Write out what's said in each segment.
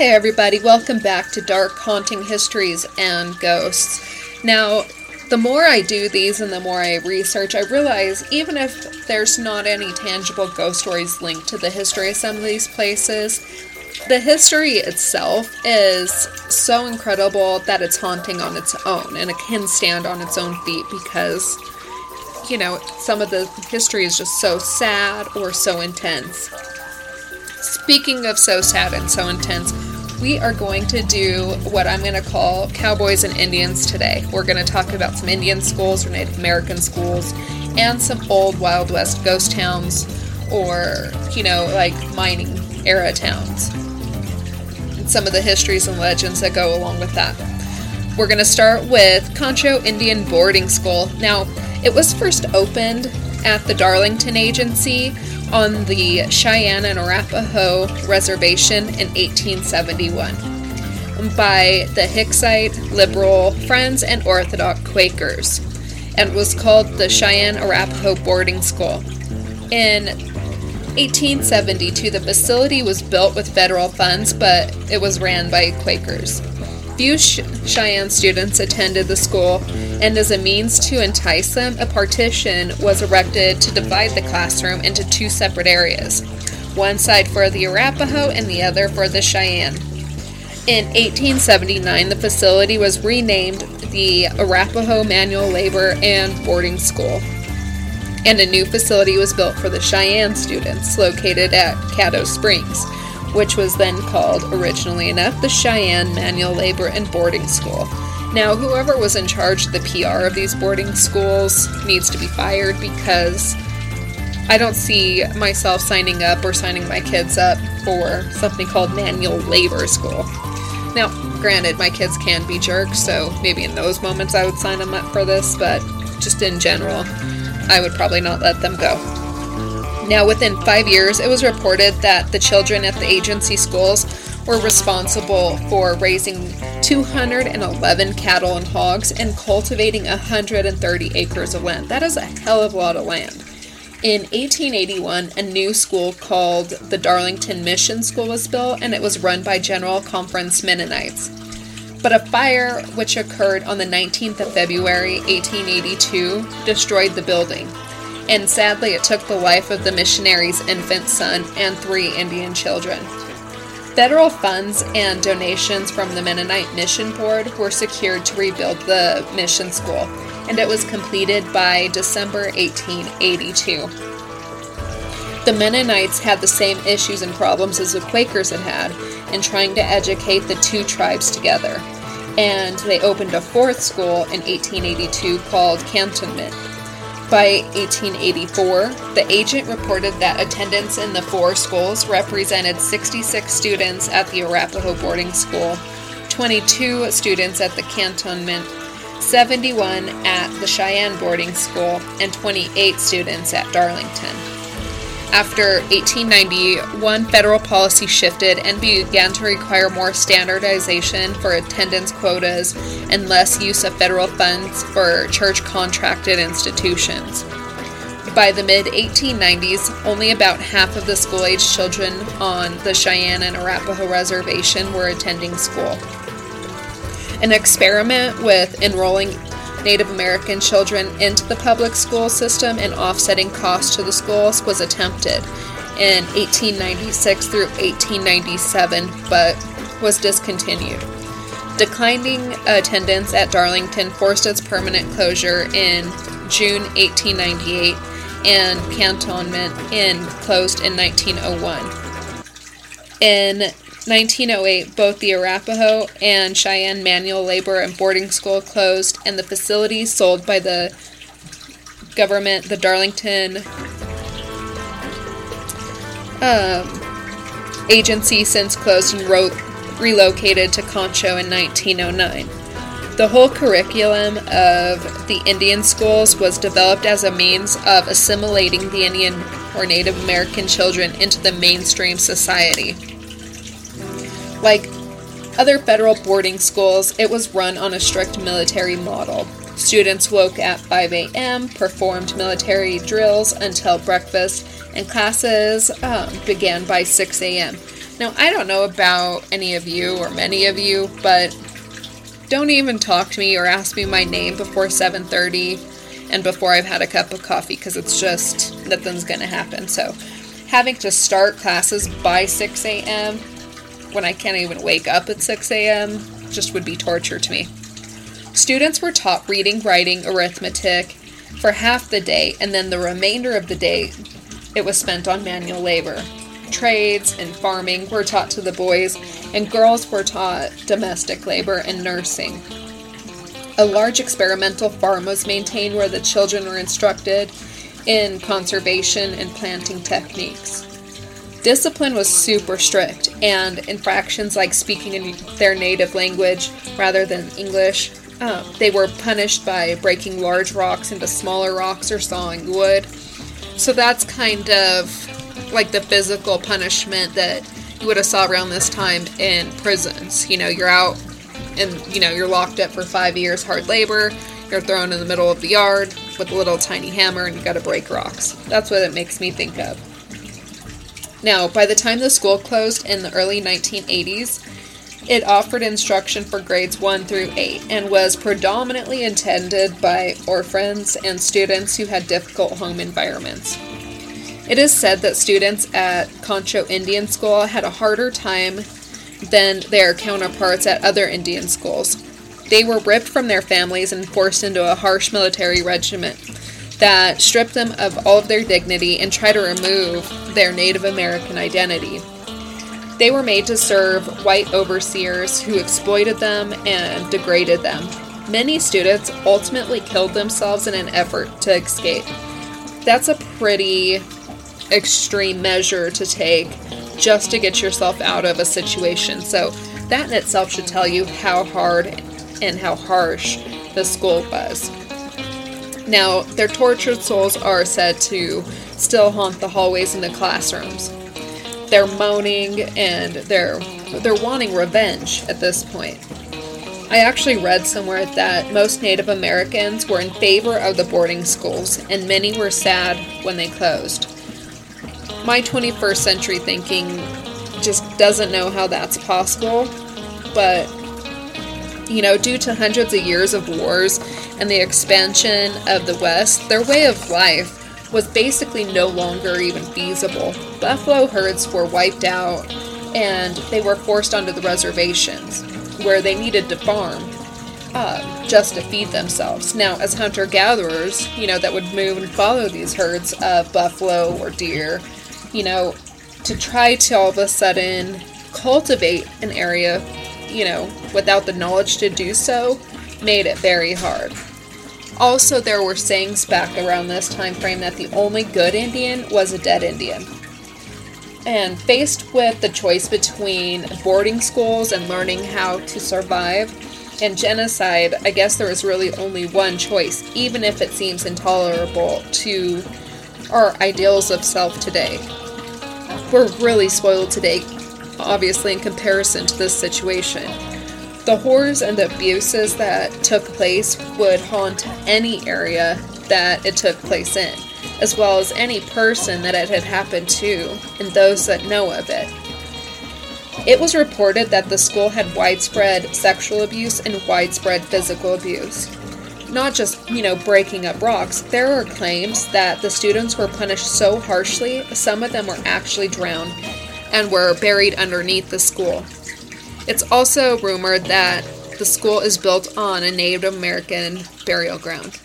Hey, everybody, welcome back to Dark Haunting Histories and Ghosts. Now, the more I do these and the more I research, I realize even if there's not any tangible ghost stories linked to the history of some of these places, the history itself is so incredible that it's haunting on its own and it can stand on its own feet because, you know, some of the history is just so sad or so intense. Speaking of so sad and so intense, we are going to do what I'm going to call Cowboys and Indians today. We're going to talk about some Indian schools or Native American schools and some old Wild West ghost towns or, you know, like mining era towns. And some of the histories and legends that go along with that. We're going to start with Concho Indian Boarding School. Now, it was first opened at the Darlington Agency on the Cheyenne and Arapaho Reservation in 1871 by the Hicksite, Liberal, Friends, and Orthodox Quakers, and was called the Cheyenne Arapaho Boarding School. In 1872, the facility was built with federal funds, but it was ran by Quakers. Few Cheyenne students attended the school, and as a means to entice them, a partition was erected to divide the classroom into two separate areas one side for the Arapaho and the other for the Cheyenne. In 1879, the facility was renamed the Arapaho Manual Labor and Boarding School, and a new facility was built for the Cheyenne students located at Caddo Springs which was then called, originally enough, the Cheyenne Manual Labor and Boarding School. Now, whoever was in charge of the PR of these boarding schools needs to be fired because I don't see myself signing up or signing my kids up for something called manual labor school. Now, granted, my kids can be jerks, so maybe in those moments I would sign them up for this, but just in general, I would probably not let them go. Now, within five years, it was reported that the children at the agency schools were responsible for raising 211 cattle and hogs and cultivating 130 acres of land. That is a hell of a lot of land. In 1881, a new school called the Darlington Mission School was built, and it was run by General Conference Mennonites. But a fire, which occurred on the 19th of February, 1882, destroyed the building and sadly it took the life of the missionary's infant son and three Indian children. Federal funds and donations from the Mennonite Mission Board were secured to rebuild the mission school, and it was completed by December 1882. The Mennonites had the same issues and problems as the Quakers had had in trying to educate the two tribes together, and they opened a fourth school in 1882 called Cantonment by 1884, the agent reported that attendance in the four schools represented 66 students at the Arapaho boarding school, 22 students at the cantonment, 71 at the Cheyenne boarding school, and 28 students at Darlington. After 1891, federal policy shifted and began to require more standardization for attendance quotas and less use of federal funds for church contracted institutions. By the mid 1890s, only about half of the school age children on the Cheyenne and Arapaho reservation were attending school. An experiment with enrolling Native American children into the public school system and offsetting costs to the schools was attempted in 1896 through 1897 but was discontinued. Declining attendance at Darlington forced its permanent closure in June 1898 and cantonment in closed in 1901. In 1908, both the Arapaho and Cheyenne Manual Labor and Boarding School closed, and the facilities sold by the government, the Darlington um, agency, since closed and ro- relocated to Concho in 1909. The whole curriculum of the Indian schools was developed as a means of assimilating the Indian or Native American children into the mainstream society. Like other federal boarding schools, it was run on a strict military model. Students woke at 5 a.m., performed military drills until breakfast, and classes um, began by 6 a.m. Now, I don't know about any of you or many of you, but don't even talk to me or ask me my name before 7:30 and before I've had a cup of coffee because it's just nothing's going to happen. So, having to start classes by 6 a.m. when I can't even wake up at 6 a.m. just would be torture to me. Students were taught reading, writing, arithmetic for half the day, and then the remainder of the day it was spent on manual labor. Trades and farming were taught to the boys, and girls were taught domestic labor and nursing. A large experimental farm was maintained where the children were instructed in conservation and planting techniques. Discipline was super strict, and infractions like speaking in their native language rather than English, um, they were punished by breaking large rocks into smaller rocks or sawing wood. So that's kind of like the physical punishment that you would have saw around this time in prisons. You know, you're out and you know you're locked up for five years, hard labor. You're thrown in the middle of the yard with a little tiny hammer, and you got to break rocks. That's what it makes me think of. Now, by the time the school closed in the early 1980s, it offered instruction for grades 1 through 8 and was predominantly intended by orphans and students who had difficult home environments. It is said that students at Concho Indian School had a harder time than their counterparts at other Indian schools. They were ripped from their families and forced into a harsh military regiment that stripped them of all of their dignity and tried to remove their Native American identity. They were made to serve white overseers who exploited them and degraded them. Many students ultimately killed themselves in an effort to escape. That's a pretty extreme measure to take just to get yourself out of a situation. So, that in itself should tell you how hard and how harsh the school was. Now, their tortured souls are said to still haunt the hallways and the classrooms. They're moaning and they're they're wanting revenge at this point. I actually read somewhere that most Native Americans were in favor of the boarding schools and many were sad when they closed my 21st century thinking just doesn't know how that's possible. But, you know, due to hundreds of years of wars and the expansion of the West, their way of life was basically no longer even feasible. Buffalo herds were wiped out and they were forced onto the reservations where they needed to farm uh, just to feed themselves. Now, as hunter gatherers, you know, that would move and follow these herds of buffalo or deer you know, to try to all of a sudden cultivate an area, you know, without the knowledge to do so, made it very hard. Also, there were sayings back around this time frame that the only good Indian was a dead Indian. And faced with the choice between boarding schools and learning how to survive and genocide, I guess there was really only one choice, even if it seems intolerable to our ideals of self today we're really spoiled today, obviously, in comparison to this situation. The horrors and the abuses that took place would haunt any area that it took place in, as well as any person that it had happened to and those that know of it. It was reported that the school had widespread sexual abuse and widespread physical abuse not just, you know, breaking up rocks. There are claims that the students were punished so harshly, some of them were actually drowned and were buried underneath the school. It's also rumored that the school is built on a Native American burial ground.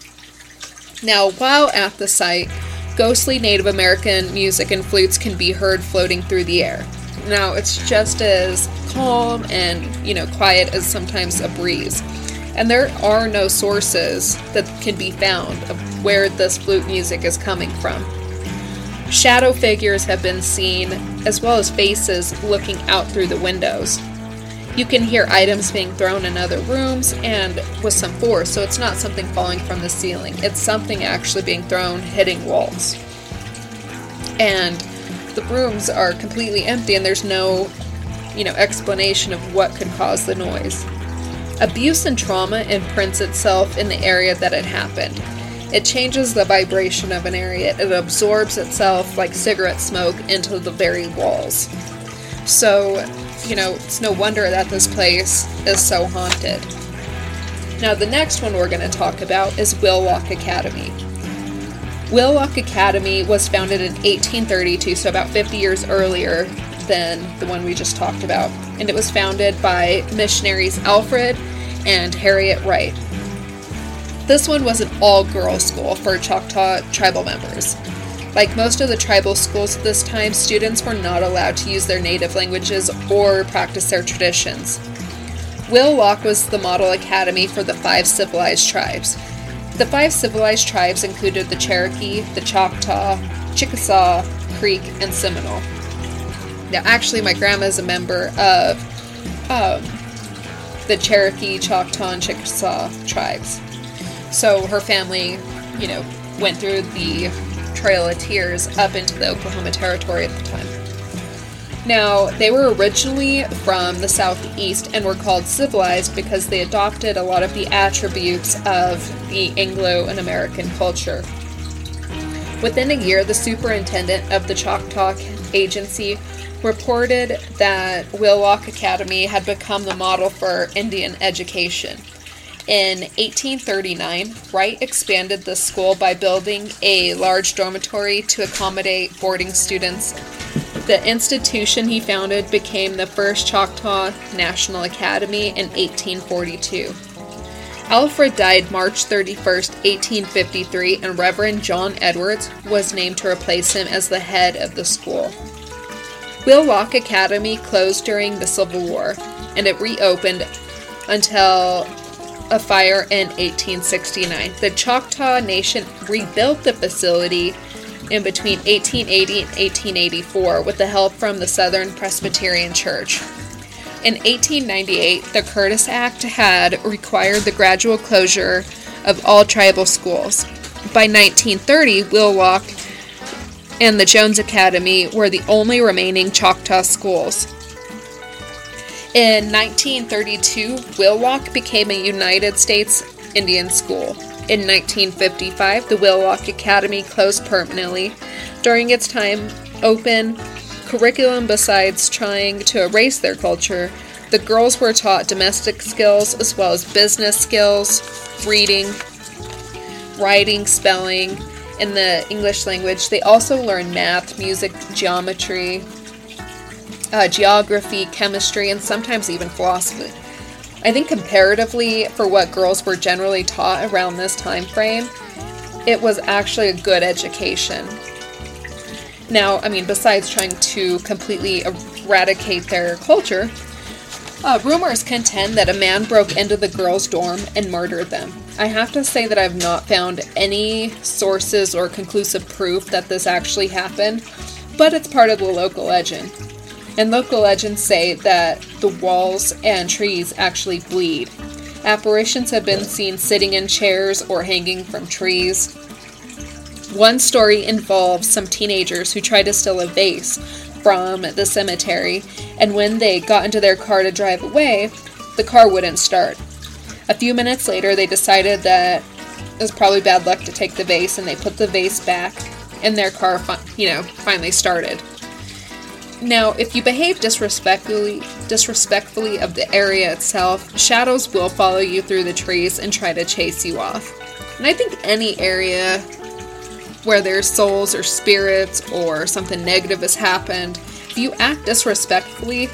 Now, while at the site, ghostly Native American music and flutes can be heard floating through the air. Now, it's just as calm and, you know, quiet as sometimes a breeze and there are no sources that can be found of where this flute music is coming from. Shadow figures have been seen, as well as faces looking out through the windows. You can hear items being thrown in other rooms and with some force, so it's not something falling from the ceiling. It's something actually being thrown, hitting walls. And the rooms are completely empty, and there's no, you know, explanation of what could cause the noise. Abuse and trauma imprints itself in the area that it happened. It changes the vibration of an area, it absorbs itself like cigarette smoke into the very walls. So, you know, it's no wonder that this place is so haunted. Now, the next one we're going to talk about is Wheelock Academy. Wheelock Academy was founded in 1832, so about 50 years earlier than the one we just talked about, and it was founded by missionaries Alfred and Harriet Wright. This one was an all girls school for Choctaw tribal members. Like most of the tribal schools at this time, students were not allowed to use their native languages or practice their traditions. Wheelock was the model academy for the five civilized tribes. The five civilized tribes included the Cherokee, the Choctaw, Chickasaw, Creek, and Seminole. Now, actually, my grandma is a member of um, the Cherokee, Choctaw, and Chickasaw tribes. So her family, you know, went through the Trail of Tears up into the Oklahoma Territory at the time. Now, they were originally from the southeast and were called civilized because they adopted a lot of the attributes of the Anglo and American culture. Within a year, the superintendent of the Choctaw Agency reported that Wheelock Academy had become the model for Indian education. In 1839, Wright expanded the school by building a large dormitory to accommodate boarding students. The institution he founded became the first Choctaw National Academy in 1842. Alfred died March 31, 1853, and Reverend John Edwards was named to replace him as the head of the school. Will Wheelock Academy closed during the Civil War, and it reopened until fire in 1869. The Choctaw Nation rebuilt the facility in between 1880 and 1884 with the help from the Southern Presbyterian Church. In 1898, the Curtis Act had required the gradual closure of all tribal schools. By 1930, Wheelock and the Jones Academy were the only remaining Choctaw schools. In 1932, Wheelock became a United States Indian school. In 1955, the Wheelock Academy closed permanently. During its time open curriculum, besides trying to erase their culture, the girls were taught domestic skills as well as business skills, reading, writing, spelling, in the English language. They also learned math, music, geometry, uh, geography, chemistry, and sometimes even philosophy. I think comparatively for what girls were generally taught around this time frame, it was actually a good education. Now, I mean, besides trying to completely eradicate their culture, uh, rumors contend that a man broke into the girls' dorm and murdered them. I have to say that I've not found any sources or conclusive proof that this actually happened, but it's part of the local legend. And local legends say that the walls and trees actually bleed. Apparitions have been seen sitting in chairs or hanging from trees. One story involves some teenagers who tried to steal a vase from the cemetery, and when they got into their car to drive away, the car wouldn't start. A few minutes later, they decided that it was probably bad luck to take the vase, and they put the vase back, and their car, you know, finally started. Now, if you behave disrespectfully, disrespectfully of the area itself, shadows will follow you through the trees and try to chase you off. And I think any area where there's souls or spirits or something negative has happened, if you act disrespectfully,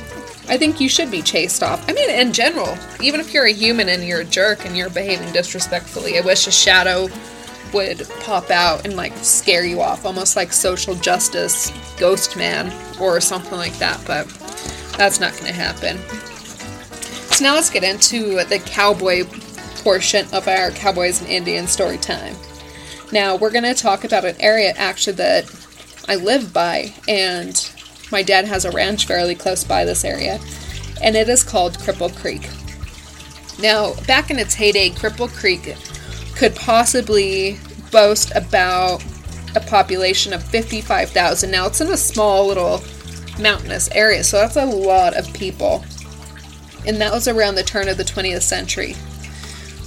I think you should be chased off. I mean, in general, even if you're a human and you're a jerk and you're behaving disrespectfully, I wish a shadow would pop out and like scare you off, almost like social justice ghost man or something like that, but that's not going to happen. So now let's get into the cowboy portion of our Cowboys and Indians story time. Now we're going to talk about an area actually that I live by, and my dad has a ranch fairly close by this area, and it is called Cripple Creek. Now, back in its heyday, Cripple Creek could possibly boast about a population of 55,000. Now, it's in a small little mountainous area, so that's a lot of people. And that was around the turn of the 20th century.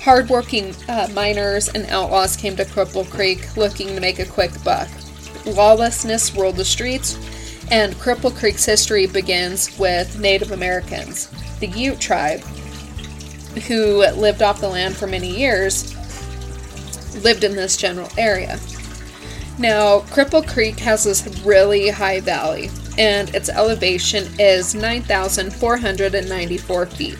Hardworking uh, miners and outlaws came to Cripple Creek looking to make a quick buck. Lawlessness ruled the streets, And Cripple Creek's history begins with Native Americans, the Ute tribe, who lived off the land for many years, lived in this general area. Now, Cripple Creek has this really high valley, and its elevation is 9,494 feet.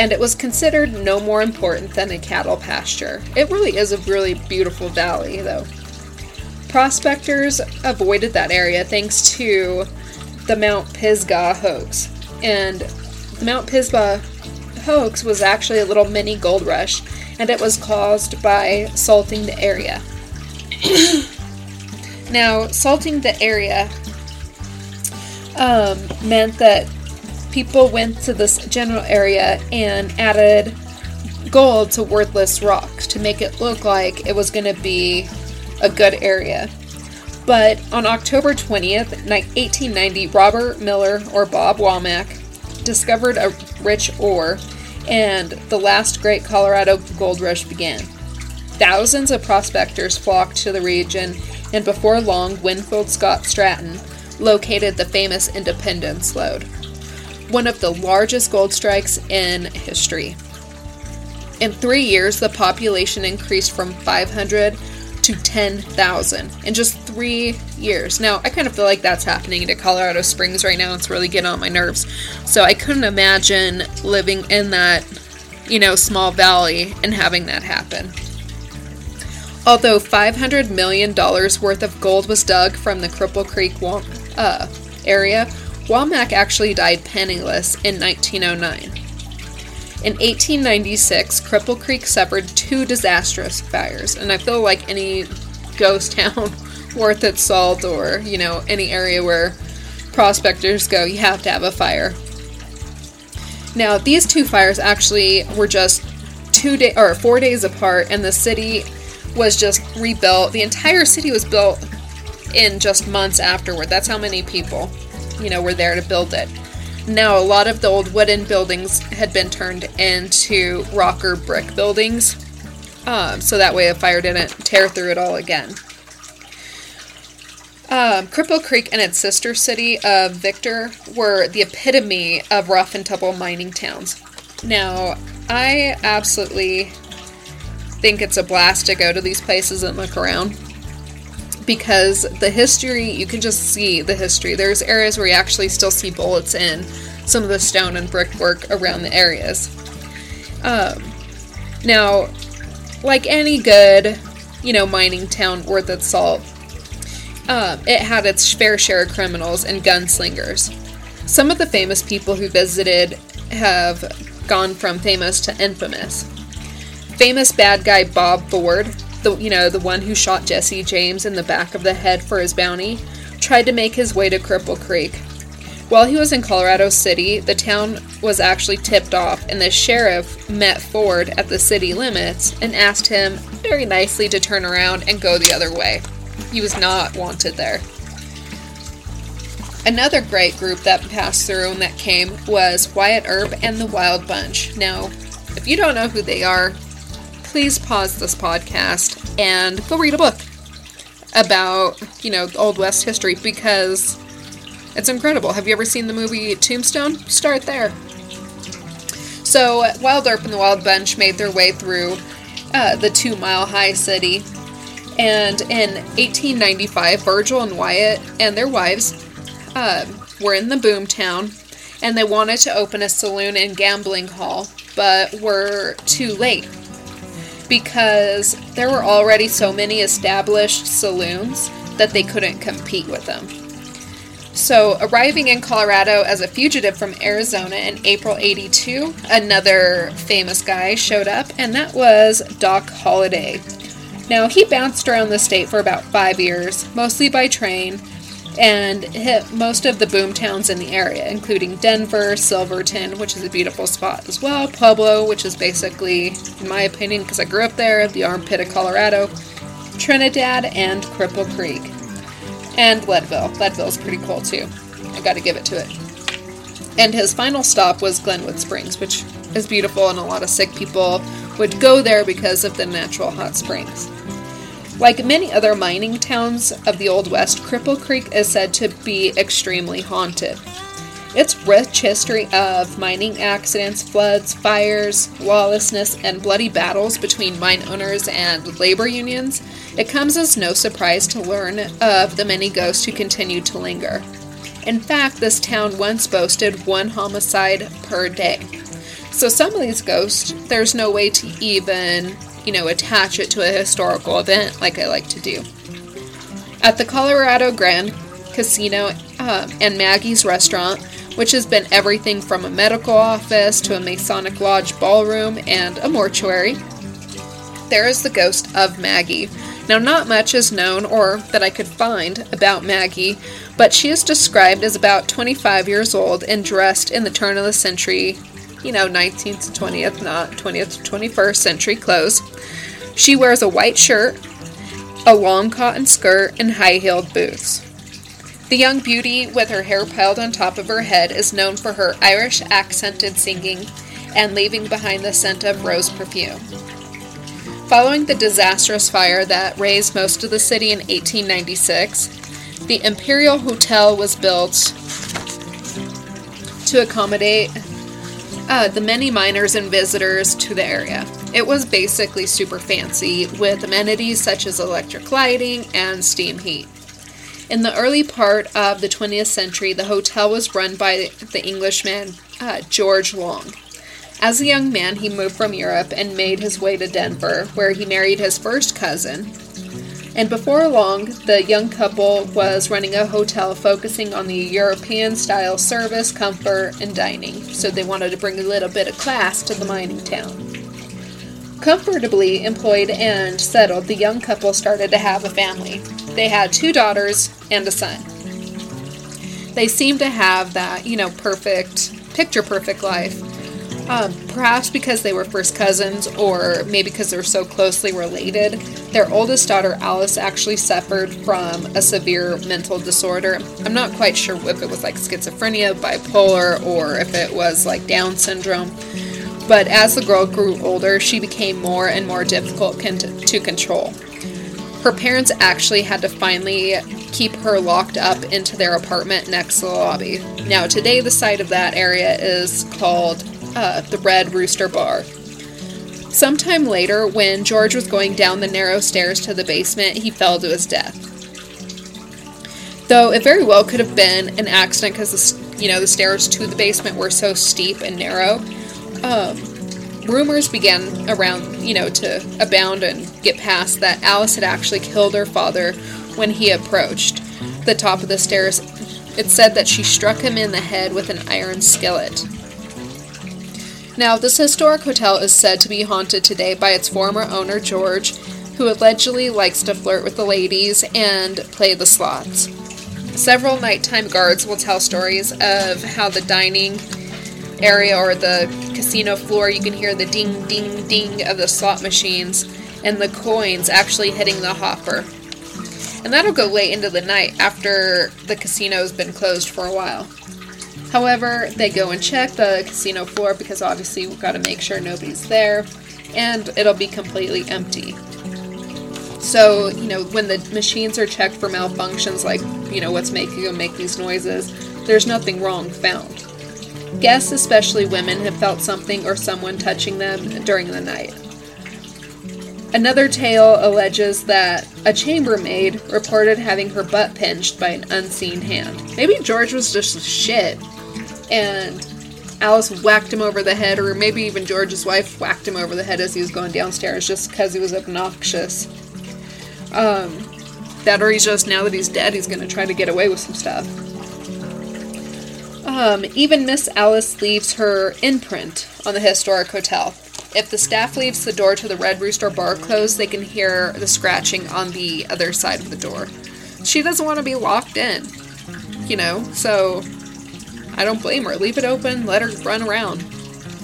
And it was considered no more important than a cattle pasture. It really is a really beautiful valley, though. Prospectors avoided that area thanks to the Mount Pisgah hoax. And the Mount Pisgah hoax was actually a little mini gold rush, and it was caused by salting the area. now, salting the area um, meant that people went to this general area and added gold to worthless rocks to make it look like it was going to be a good area. But on October 20th, 1890, Robert Miller, or Bob Womack, discovered a rich ore, and the last great Colorado gold rush began. Thousands of prospectors flocked to the region, and before long, Winfield Scott Stratton located the famous Independence Lode, one of the largest gold strikes in history. In three years, the population increased from 500 to 10,000 in just three years. Now, I kind of feel like that's happening to Colorado Springs right now. It's really getting on my nerves. So I couldn't imagine living in that, you know, small valley and having that happen. Although $500 million worth of gold was dug from the Cripple Creek uh, area, Womack actually died penniless in 1909. In 1896, Cripple Creek suffered two disastrous fires, and I feel like any ghost town worth its salt or, you know, any area where prospectors go, you have to have a fire. Now, these two fires actually were just two day or four days apart, and the city was just rebuilt. The entire city was built in just months afterward. That's how many people, you know, were there to build it. Now, a lot of the old wooden buildings had been turned into rocker brick buildings, um, so that way a fire didn't tear through it all again. Um, Cripple Creek and its sister city of Victor were the epitome of rough and tumble mining towns. Now, I absolutely think it's a blast to go to these places and look around because the history, you can just see the history. There's areas where you actually still see bullets in some of the stone and brickwork around the areas. Um, now, like any good, you know, mining town worth its salt, um, it had its fair share of criminals and gunslingers. Some of the famous people who visited have gone from famous to infamous. Famous bad guy Bob Ford the you know the one who shot Jesse James in the back of the head for his bounty, tried to make his way to Cripple Creek. While he was in Colorado City, the town was actually tipped off, and the sheriff met Ford at the city limits and asked him very nicely to turn around and go the other way. He was not wanted there. Another great group that passed through and that came was Wyatt Earp and the Wild Bunch. Now, if you don't know who they are, please pause this podcast and go read a book about, you know, Old West history because it's incredible. Have you ever seen the movie Tombstone? Start there. So, Wyatt and the Wild Bunch made their way through uh, the two mile high city. And in 1895, Virgil and Wyatt and their wives uh, were in the boom town and they wanted to open a saloon and gambling hall, but were too late because there were already so many established saloons that they couldn't compete with them. So, arriving in Colorado as a fugitive from Arizona in April 82, another famous guy showed up, and that was Doc Holliday. Now, he bounced around the state for about five years, mostly by train, and hit most of the boom towns in the area, including Denver, Silverton, which is a beautiful spot as well, Pueblo, which is basically, in my opinion, because I grew up there, the armpit of Colorado, Trinidad, and Cripple Creek. And Leadville. Leadville's pretty cool too. I gotta give it to it. And his final stop was Glenwood Springs, which is beautiful, and a lot of sick people would go there because of the natural hot springs. Like many other mining towns of the Old West, Cripple Creek is said to be extremely haunted. Its rich history of mining accidents, floods, fires, lawlessness, and bloody battles between mine owners and labor unions, it comes as no surprise to learn of the many ghosts who continue to linger. In fact, this town once boasted one homicide per day. So some of these ghosts, there's no way to even, you know, attach it to a historical event like I like to do. At the Colorado Grand Casino uh, and Maggie's restaurant, which has been everything from a medical office to a Masonic Lodge ballroom and a mortuary. There is the ghost of Maggie. Now, not much is known or that I could find about Maggie, but she is described as about 25 years old and dressed in the turn of the century, you know, 19th to 20th, not 20th to 21st century clothes. She wears a white shirt, a long cotton skirt, and high heeled boots. The young beauty, with her hair piled on top of her head, is known for her Irish accented singing and leaving behind the scent of rose perfume. Following the disastrous fire that razed most of the city in 1896, the Imperial Hotel was built to accommodate uh, the many miners and visitors to the area. It was basically super fancy with amenities such as electric lighting and steam heat. In the early part of the 20th century, the hotel was run by the Englishman uh, George Long. As a young man, he moved from Europe and made his way to Denver, where he married his first cousin. And before long, the young couple was running a hotel focusing on the European style service, comfort, and dining, so they wanted to bring a little bit of class to the mining town. Comfortably employed and settled, the young couple started to have a family. They had two daughters and a son. They seemed to have that, you know, perfect, picture perfect life. Um, perhaps because they were first cousins, or maybe because they were so closely related. Their oldest daughter, Alice, actually suffered from a severe mental disorder. I'm not quite sure if it was like schizophrenia, bipolar, or if it was like Down syndrome. But as the girl grew older, she became more and more difficult to control. Her parents actually had to finally keep her locked up into their apartment next to the lobby. Now, today, the site of that area is called uh, the Red Rooster Bar. Sometime later, when George was going down the narrow stairs to the basement, he fell to his death. Though it very well could have been an accident because you know the stairs to the basement were so steep and narrow um, rumors began around, you know, to abound and get past that Alice had actually killed her father when he approached the top of the stairs. It said that she struck him in the head with an iron skillet. Now, this historic hotel is said to be haunted today by its former owner, George, who allegedly likes to flirt with the ladies and play the slots. Several nighttime guards will tell stories of how the dining area or the casino floor, you can hear the ding, ding, ding of the slot machines and the coins actually hitting the hopper. And that'll go late into the night after the casino's been closed for a while. However, they go and check the casino floor because obviously we've got to make sure nobody's there and it'll be completely empty. So, you know, when the machines are checked for malfunctions like, you know, what's making them make these noises, there's nothing wrong found. Guests, especially women, have felt something or someone touching them during the night. Another tale alleges that a chambermaid reported having her butt pinched by an unseen hand. Maybe George was just shit and Alice whacked him over the head, or maybe even George's wife whacked him over the head as he was going downstairs just because he was obnoxious. Um, that or he's just, now that he's dead, he's going to try to get away with some stuff. Um, even Miss Alice leaves her imprint on the historic hotel. If the staff leaves the door to the Red Rooster bar closed, they can hear the scratching on the other side of the door. She doesn't want to be locked in, you know, so I don't blame her. Leave it open, let her run around.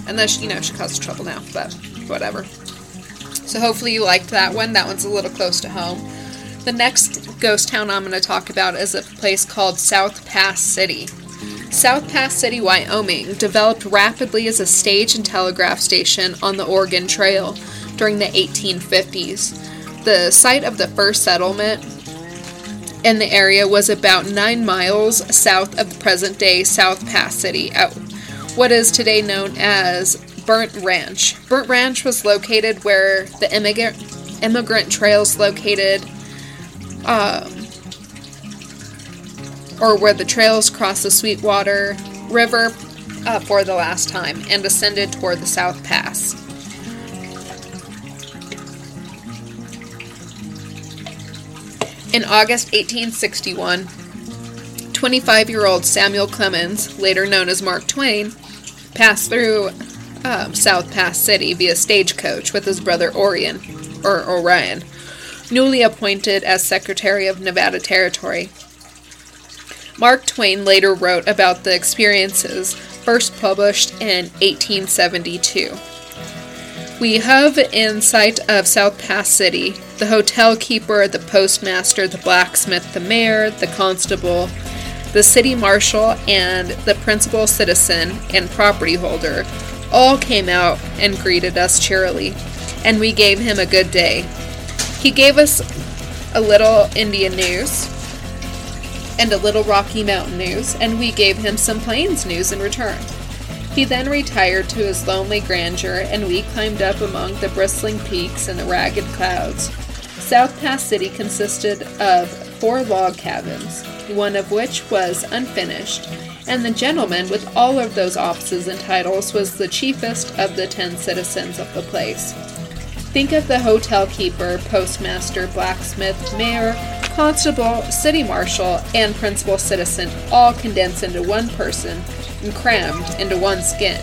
And then, she, you know, she causes trouble now, but whatever. So hopefully you liked that one. That one's a little close to home. The next ghost town I'm going to talk about is a place called South Pass City. South Pass City, Wyoming, developed rapidly as a stage and telegraph station on the Oregon Trail during the 1850s. The site of the first settlement in the area was about nine miles south of the present day South Pass City, at what is today known as Burnt Ranch. Burnt Ranch was located where the immigrant, immigrant trails located, um, or where the trails crossed the Sweetwater River uh, for the last time and ascended toward the South Pass. In August 1861, 25 year old Samuel Clemens, later known as Mark Twain, passed through um, South Pass City via stagecoach with his brother Orion, or Orion, newly appointed as Secretary of Nevada Territory. Mark Twain later wrote about the experiences, first published in 1872. We have in sight of South Pass City the hotel keeper, the postmaster, the blacksmith, the mayor, the constable, the city marshal, and the principal citizen and property holder all came out and greeted us cheerily, and we gave him a good day. He gave us a little Indian news and a little Rocky Mountain news, and we gave him some Plains news in return. He then retired to his lonely grandeur, and we climbed up among the bristling peaks and the ragged clouds. South Pass City consisted of four log cabins, one of which was unfinished, and the gentleman with all of those offices and titles was the chiefest of the ten citizens of the place. Think of the hotel keeper, postmaster, blacksmith, mayor, constable, city marshal, and principal citizen all condensed into one person and crammed into one skin.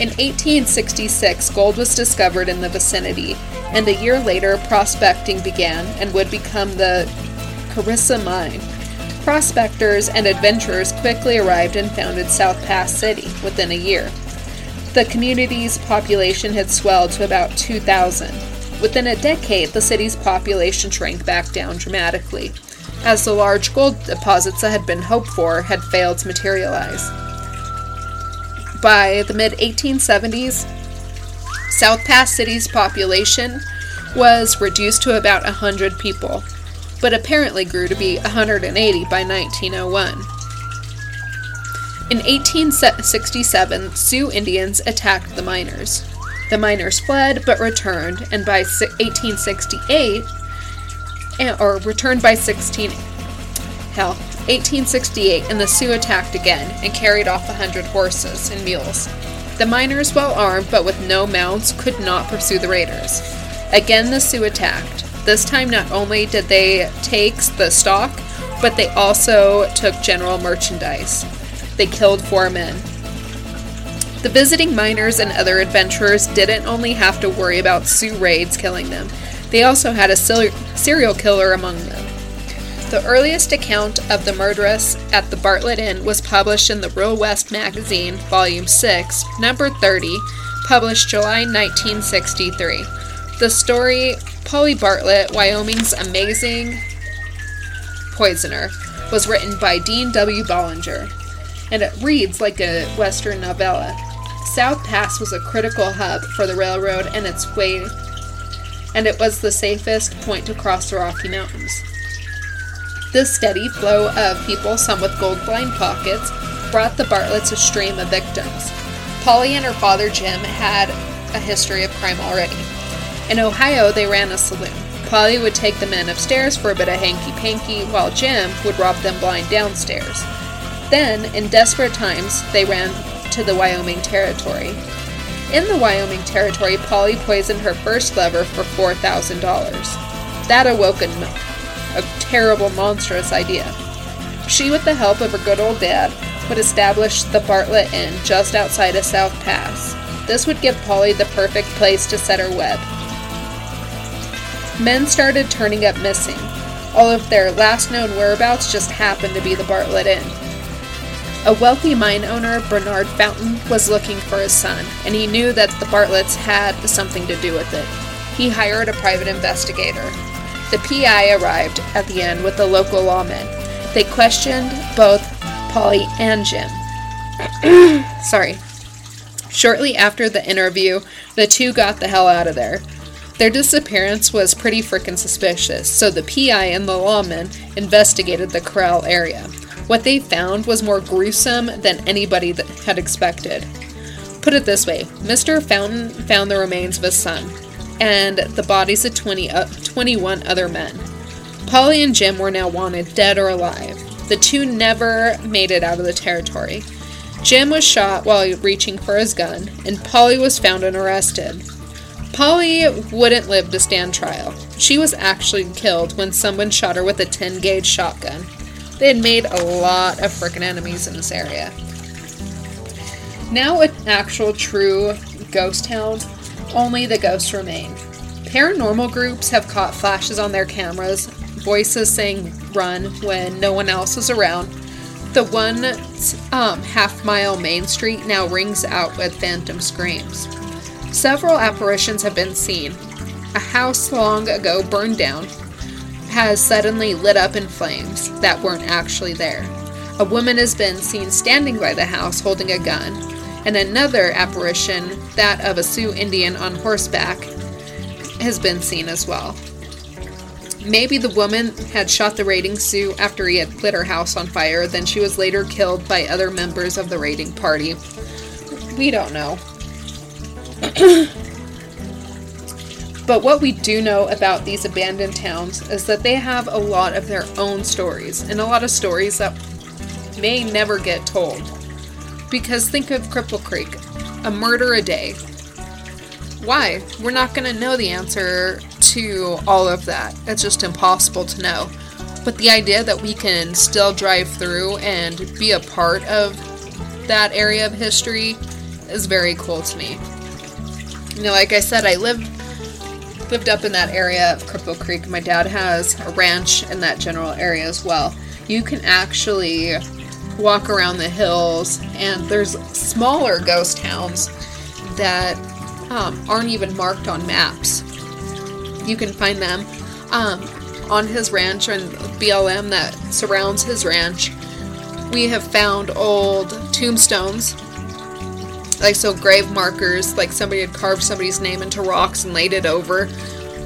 In 1866, gold was discovered in the vicinity, and a year later, prospecting began and would become the Carissa Mine. Prospectors and adventurers quickly arrived and founded South Pass City within a year. The community's population had swelled to about 2,000. Within a decade, the city's population shrank back down dramatically, as the large gold deposits that had been hoped for had failed to materialize. By the mid 1870s, South Pass City's population was reduced to about 100 people, but apparently grew to be 180 by 1901. In 1867, Sioux Indians attacked the miners. The miners fled but returned, and by 1868, eh, or returned by 16, hell, 1868, and the Sioux attacked again and carried off a hundred horses and mules. The miners, well armed but with no mounts, could not pursue the raiders. Again, the Sioux attacked. This time, not only did they take the stock, but they also took general merchandise. They killed four men. The visiting miners and other adventurers didn't only have to worry about Sioux raids killing them, they also had a serial killer among them. The earliest account of the murderess at the Bartlett Inn was published in the Real West magazine, Volume 6, Number 30, published July 1963. The story, Polly Bartlett, Wyoming's Amazing Poisoner, was written by Dean W. Bollinger, and it reads like a Western novella. South Pass was a critical hub for the railroad and its way, and it was the safest point to cross the Rocky Mountains. This steady flow of people, some with gold lined pockets, brought the Bartletts a stream of victims. Polly and her father Jim had a history of crime already. In Ohio, they ran a saloon. Polly would take the men upstairs for a bit of hanky panky, while Jim would rob them blind downstairs. Then, in desperate times, they ran to the Wyoming Territory. In the Wyoming Territory, Polly poisoned her first lover for $4,000. That awoke a, a terrible, monstrous idea. She, with the help of her good old dad, would establish the Bartlett Inn just outside of South Pass. This would give Polly the perfect place to set her web. Men started turning up missing. All of their last known whereabouts just happened to be the Bartlett Inn. A wealthy mine owner, Bernard Fountain, was looking for his son, and he knew that the Bartletts had something to do with it. He hired a private investigator. The PI arrived at the end with the local lawmen. They questioned both Polly and Jim. Sorry. Shortly after the interview, the two got the hell out of there. Their disappearance was pretty frickin' suspicious, so the PI and the lawmen investigated the corral area. What they found was more gruesome than anybody had expected. Put it this way Mr. Fountain found the remains of his son and the bodies of 20, uh, 21 other men. Polly and Jim were now wanted dead or alive. The two never made it out of the territory. Jim was shot while reaching for his gun, and Polly was found and arrested. Polly wouldn't live to stand trial. She was actually killed when someone shot her with a 10 gauge shotgun. They had made a lot of frickin' enemies in this area. Now, an actual true ghost town, only the ghosts remain. Paranormal groups have caught flashes on their cameras, voices saying run when no one else is around. The one um, half mile Main Street now rings out with phantom screams. Several apparitions have been seen. A house long ago burned down has suddenly lit up in flames that weren't actually there. A woman has been seen standing by the house holding a gun, and another apparition, that of a Sioux Indian on horseback, has been seen as well. Maybe the woman had shot the raiding Sioux after he had lit her house on fire, then she was later killed by other members of the raiding party. We don't know. but what we do know about these abandoned towns is that they have a lot of their own stories, and a lot of stories that may never get told. Because think of Cripple Creek a murder a day. Why? We're not going to know the answer to all of that. It's just impossible to know. But the idea that we can still drive through and be a part of that area of history is very cool to me. You know, like I said, I lived lived up in that area of Cripple Creek. My dad has a ranch in that general area as well. You can actually walk around the hills, and there's smaller ghost towns that um, aren't even marked on maps. You can find them um, on his ranch and BLM that surrounds his ranch. We have found old tombstones like so grave markers like somebody had carved somebody's name into rocks and laid it over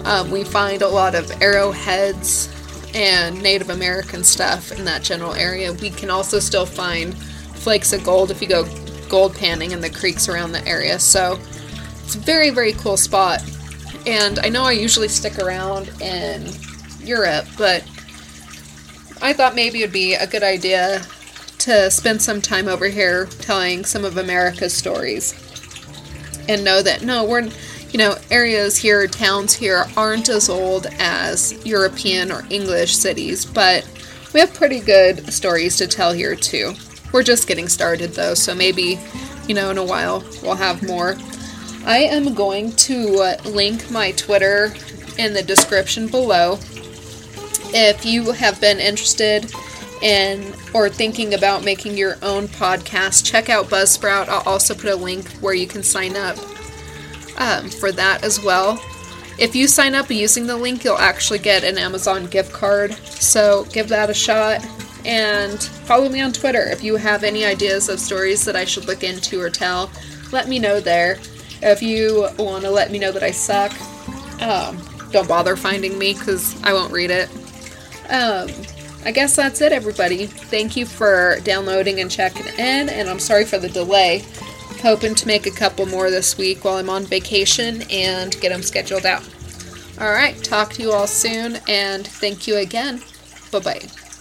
um, we find a lot of arrowheads and native american stuff in that general area we can also still find flakes of gold if you go gold panning in the creeks around the area. So it's a very very cool spot. And i know i usually stick around in europe but i thought maybe it'd be a good idea to spend some time over here telling some of America's stories and know that no, we're, you know, areas here, towns here aren't as old as European or English cities, but we have pretty good stories to tell here too. We're just getting started though, so maybe, you know, in a while we'll have more. I am going to uh, link my Twitter in the description below. If you have been interested in or thinking about making your own podcast, check out Buzzsprout. I'll also put a link where you can sign up um, for that as well. If you sign up using the link, you'll actually get an Amazon gift card. So give that a shot and follow me on Twitter. If you have any ideas of stories that I should look into or tell, let me know there. If you want to let me know that I suck, um, don't bother finding me because I won't read it. Um, I guess that's it, everybody. Thank you for downloading and checking in, and I'm sorry for the delay. Hoping to make a couple more this week while I'm on vacation and get them scheduled out. All right, talk to you all soon, and thank you again. Bye bye.